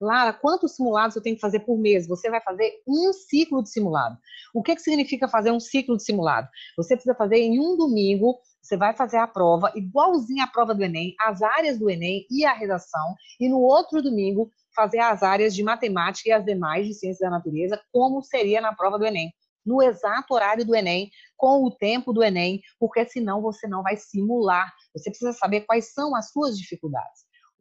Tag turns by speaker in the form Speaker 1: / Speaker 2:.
Speaker 1: Lara, quantos simulados eu tenho que fazer por mês? Você vai fazer um ciclo de simulado. O que, que significa fazer um ciclo de simulado? Você precisa fazer em um domingo, você vai fazer a prova, igualzinho à prova do Enem, as áreas do Enem e a redação, e no outro domingo fazer as áreas de matemática e as demais de ciências da natureza, como seria na prova do Enem. No exato horário do Enem, com o tempo do Enem, porque senão você não vai simular. Você precisa saber quais são as suas dificuldades.